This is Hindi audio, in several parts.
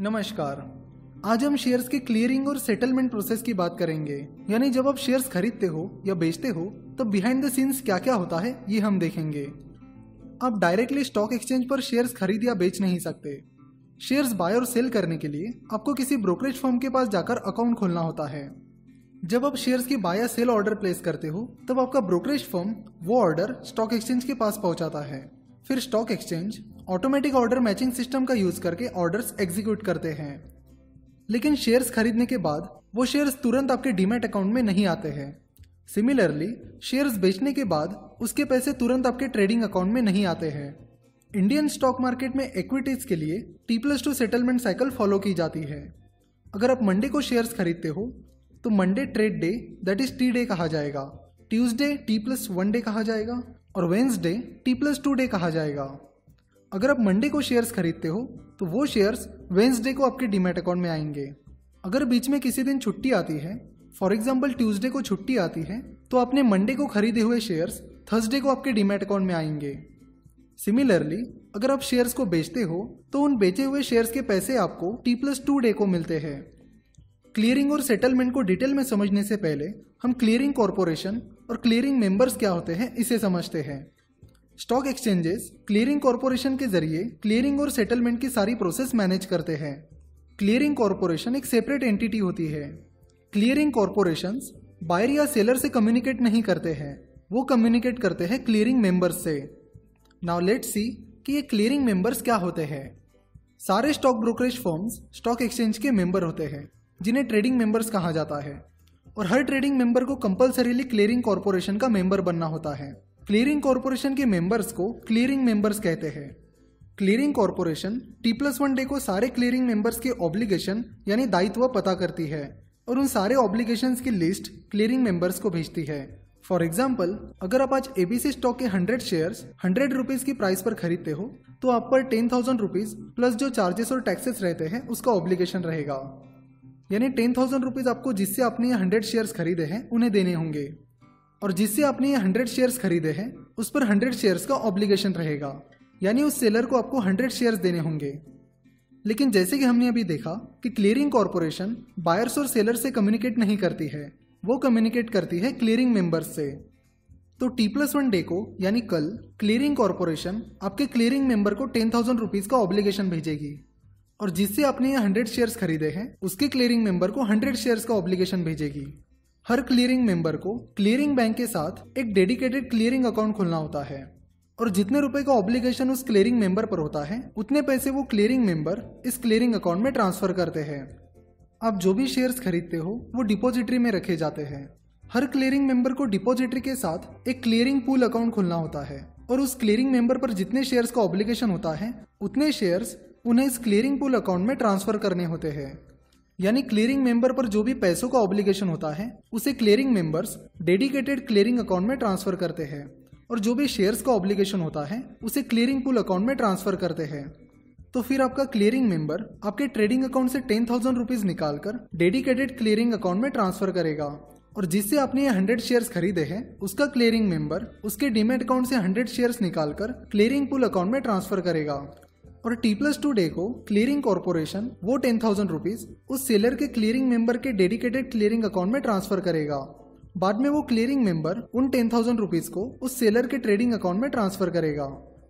नमस्कार। आज हम शेयर्स के क्लियरिंग और सेटलमेंट प्रोसेस की बात करेंगे। यानी जब आप शेयर्स खरीदते हो या बेचते हो तो बिहाइंड द सीन्स क्या क्या होता है, ये हम देखेंगे। आप डायरेक्टली स्टॉक एक्सचेंज पर शेयर्स खरीद या बेच नहीं सकते। शेयर्स बाय और सेल करने के लिए आपको किसी ब्रोकरेज फर्म के पास जाकर अकाउंट खोलना होता है। जब आप शेयर्स की बाय या सेल ऑर्डर प्लेस करते हो, तब आपका ब्रोकरेज फर्म वो ऑर्डर स्टॉक एक्सचेंज के पास पहुंचाता है। फिर stock exchange automatic order matching system का यूज़ करके ऑर्डर्स एग्जीक्यूट करते हैं। लेकिन शेयर्स खरीदने के बाद, वो शेयर्स तुरंत आपके डीमेट अकाउंट में नहीं आते हैं। सिमिलरली शेयर्स बेचने के बाद, उसके पैसे तुरंत आपके ट्रेडिंग अकाउंट में नहीं आते हैं। इंडियन स्टॉक मार्केट में इक्विटीज के लिए T plus two settlement cycle follow की जाती है। अगर आप मंडे को शेयर्स खरीदते हो तो Monday trade day that is T day कहा जाएगा। Tuesday T plus one day कहा जाएगा और Wednesday T plus two day कहा जाएगा। अगर आप मंडे को शेयर्स खरीदते हो तो वो शेयर्स वेंसडे को आपके डीमेट अकाउंट में आएँगे। अगर बीच में किसी दिन छुट्टी आती है फॉर एग्ज़ाम्पल ट्यूजडे को छुट्टी आती है तो आपने मंडे को खरीदे हुए शेयर्स थर्सडे को आपके डीमेट अकाउंट में आएँगे। सिमिलरली अगर आप शेयर्स को बेचते हो तो उन बेचे हुए शेयर्स के पैसे आपको टी प्लस टू डे को मिलते हैं। क्लियरिंग और सेटलमेंट को डिटेल में समझने से पहले, हम क्लियरिंग कॉरपोरेशन और क्लियरिंग मेंबर्स क्या होते हैं, इसे समझते हैं। स्टॉक एक्सचेंजेस, क्लियरिंग कॉरपोरेशन के ज़रिए क्लियरिंग और सेटलमेंट की सारी प्रोसेस मैनेज करते हैं। क्लियरिंग कॉरपोरेशन एक सेपरेट एंटिटी होती है। क्लियरिंग कॉरपोरेशन बायर या सेलर से कम्युनिकेट नहीं करते हैं। वो कम्युनिकेट करते हैं क्लियरिंग मेंबर्स से। नाउ लेट सी कि ये क्लियरिंग मेंबर्स क्या होते हैं। सारे stock brokerage firms stock exchange के मेंबर होते हैं, जिन्हें ट्रेडिंग मेंबर्स कहा जाता है। और हर ट्रेडिंग मेंबर को कंपलसरीली क्लियरिंग कॉरपोरेशन का मेंबर बनना होता है। क्लियरिंग कॉरपोरेशन के मेंबर्स को क्लियरिंग मेंबर्स कहते हैं। Clearing corporation T plus one day को सारे क्लियरिंग मेंबर्स के ऑब्लिगेशन यानी दायित्व पता करती है और उन सारे ऑब्लिगेशन की लिस्ट क्लियरिंग मेंबर्स को भेजती है। फॉर एग्ज़ाम्पल अगर आप आज एबीसी स्टॉक के हंड्रेड शेयर हंड्रेड रुपीज़ की प्राइस पर खरीदते हो तो आप पर टेन थाउज़ेंड रुपीज़ प्लस जो चार्जेस और टैक्सेस रहते हैं, उसका ऑब्लिगेशन रहेगा। यानी टेन थाउज़ेंड रुपीज़ आपको जिससे आपने हंड्रेड शेयर खरीदे हैं, उन्हें देने होंगे। और जिससे आपने ये हंड्रेड शेयर्स खरीदे हैं, उस पर हंड्रेड शेयर्स का ऑब्लिगेशन रहेगा। यानी उस सेलर को आपको हंड्रेड शेयर्स देने होंगे। लेकिन जैसे कि हमने अभी देखा कि क्लियरिंग कॉरपोरेशन बायर्स और सेलर से कम्युनिकेट नहीं करती है, वो कम्युनिकेट करती है क्लियरिंग मेंबर्स से। तो टी प्लस वन डे को, यानी कल क्लियरिंग कॉरपोरेशन आपके क्लियरिंग मेंबर को टेन थाउज़ेंड रुपीज़ का ऑब्लिगेशन भेजेगी। और जिससे आपने ये हंड्रेड शेयर्स खरीदे हैं, उसके क्लियरिंग मेंबर को हंड्रेड शेयर्स का ऑब्लिगेशन भेजेगी। हर क्लियरिंग मेंबर को क्लियरिंग बैंक के साथ एक डेडिकेटेड क्लियरिंग अकाउंट खोलना होता है। और जितने रुपए का ऑब्लिगेशन उस क्लियरिंग मेंबर पर होता है, उतने पैसे वो क्लियरिंग मेंबर इस क्लियरिंग अकाउंट में ट्रांसफ़र करते हैं। आप जो भी शेयर्स खरीदते हो, वो डिपॉजिटरी में रखे जाते हैं। हर क्लियरिंग मेंबर को डिपॉजिटरी के साथ एक क्लियरिंग पूल अकाउंट खोलना होता है। और उस क्लियरिंग मेंबर पर जितने शेयर्स का ऑब्लिगेशन होता है, उतने शेयर्स उन्हें इस क्लियरिंग पूल अकाउंट में ट्रांसफ़र करने होते हैं। यानी क्लियरिंग मेंबर पर जो भी पैसों का ऑब्लिगेशन होता है, उसे clearing members dedicated clearing account में ट्रांसफ़र करते हैं। और जो भी शेयर्स का ऑब्लिगेशन होता है, उसे क्लियरिंग पुल अकाउंट में ट्रांसफ़र करते हैं। तो फिर आपका क्लियरिंग मेंबर आपके ट्रेडिंग अकाउंट से टेन थाउज़ेंड रुपीज़ निकालकर डेडिकेटेड क्लियरिंग अकाउंट में ट्रांसफ़र करेगा। और जिससे आपने ये हंड्रेड शेयर्स खरीदे हैं, उसका क्लियरिंग मेंबर उसके डीमेट अकाउंट से हंड्रेड शेयर्स निकालकर क्लियरिंग पुल अकाउंट में ट्रांसफ़र करेगा। और टी प्लस टू डे को क्लियरिंग कॉरपोरेशन वो टेन थाउज़ेंड रुपीज़ उस सेलर के क्लियरिंग मेंबर के डेडिकेटेड क्लियरिंग अकाउंट में ट्रांसफ़र करेगा। बाद में वो क्लियरिंग मेंबर उन टेन थाउज़ेंड रुपीज़ को उस सेलर के ट्रेडिंग अकाउंट में ट्रांसफ़र करेगा।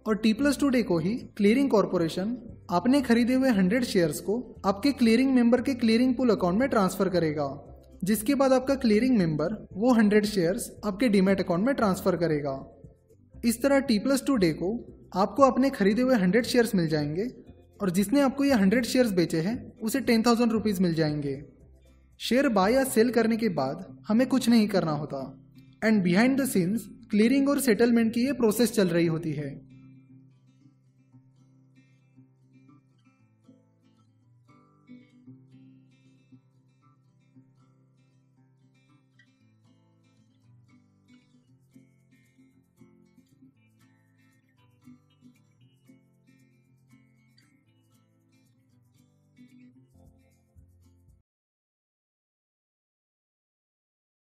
और टी प्लस टू डे को ही क्लियरिंग कॉरपोरेशन आपने खरीदे हुए हंड्रेड शेयर्स को आपके क्लियरिंग मेंबर के क्लियरिंग पुल अकाउंट में ट्रांसफ़र करेगा। जिसके बाद आपका क्लियरिंग मेंबर वो हंड्रेड शेयर्स आपके डीमेट अकाउंट में ट्रांसफ़र करेगा। इस तरह टी प्लस टू डे को आपको अपने खरीदे हुए हंड्रेड शेयर्स मिल जाएँगे और जिसने आपको ये हंड्रेड शेयर्स बेचे हैं, उसे टेन थाउज़ेंड रुपीज़ मिल जाएँगे। शेयर बाय या सेल करने के बाद हमें कुछ नहीं करना होता। And behind the scenes clearing और सेटलमेंट की ये प्रोसेस चल रही होती है।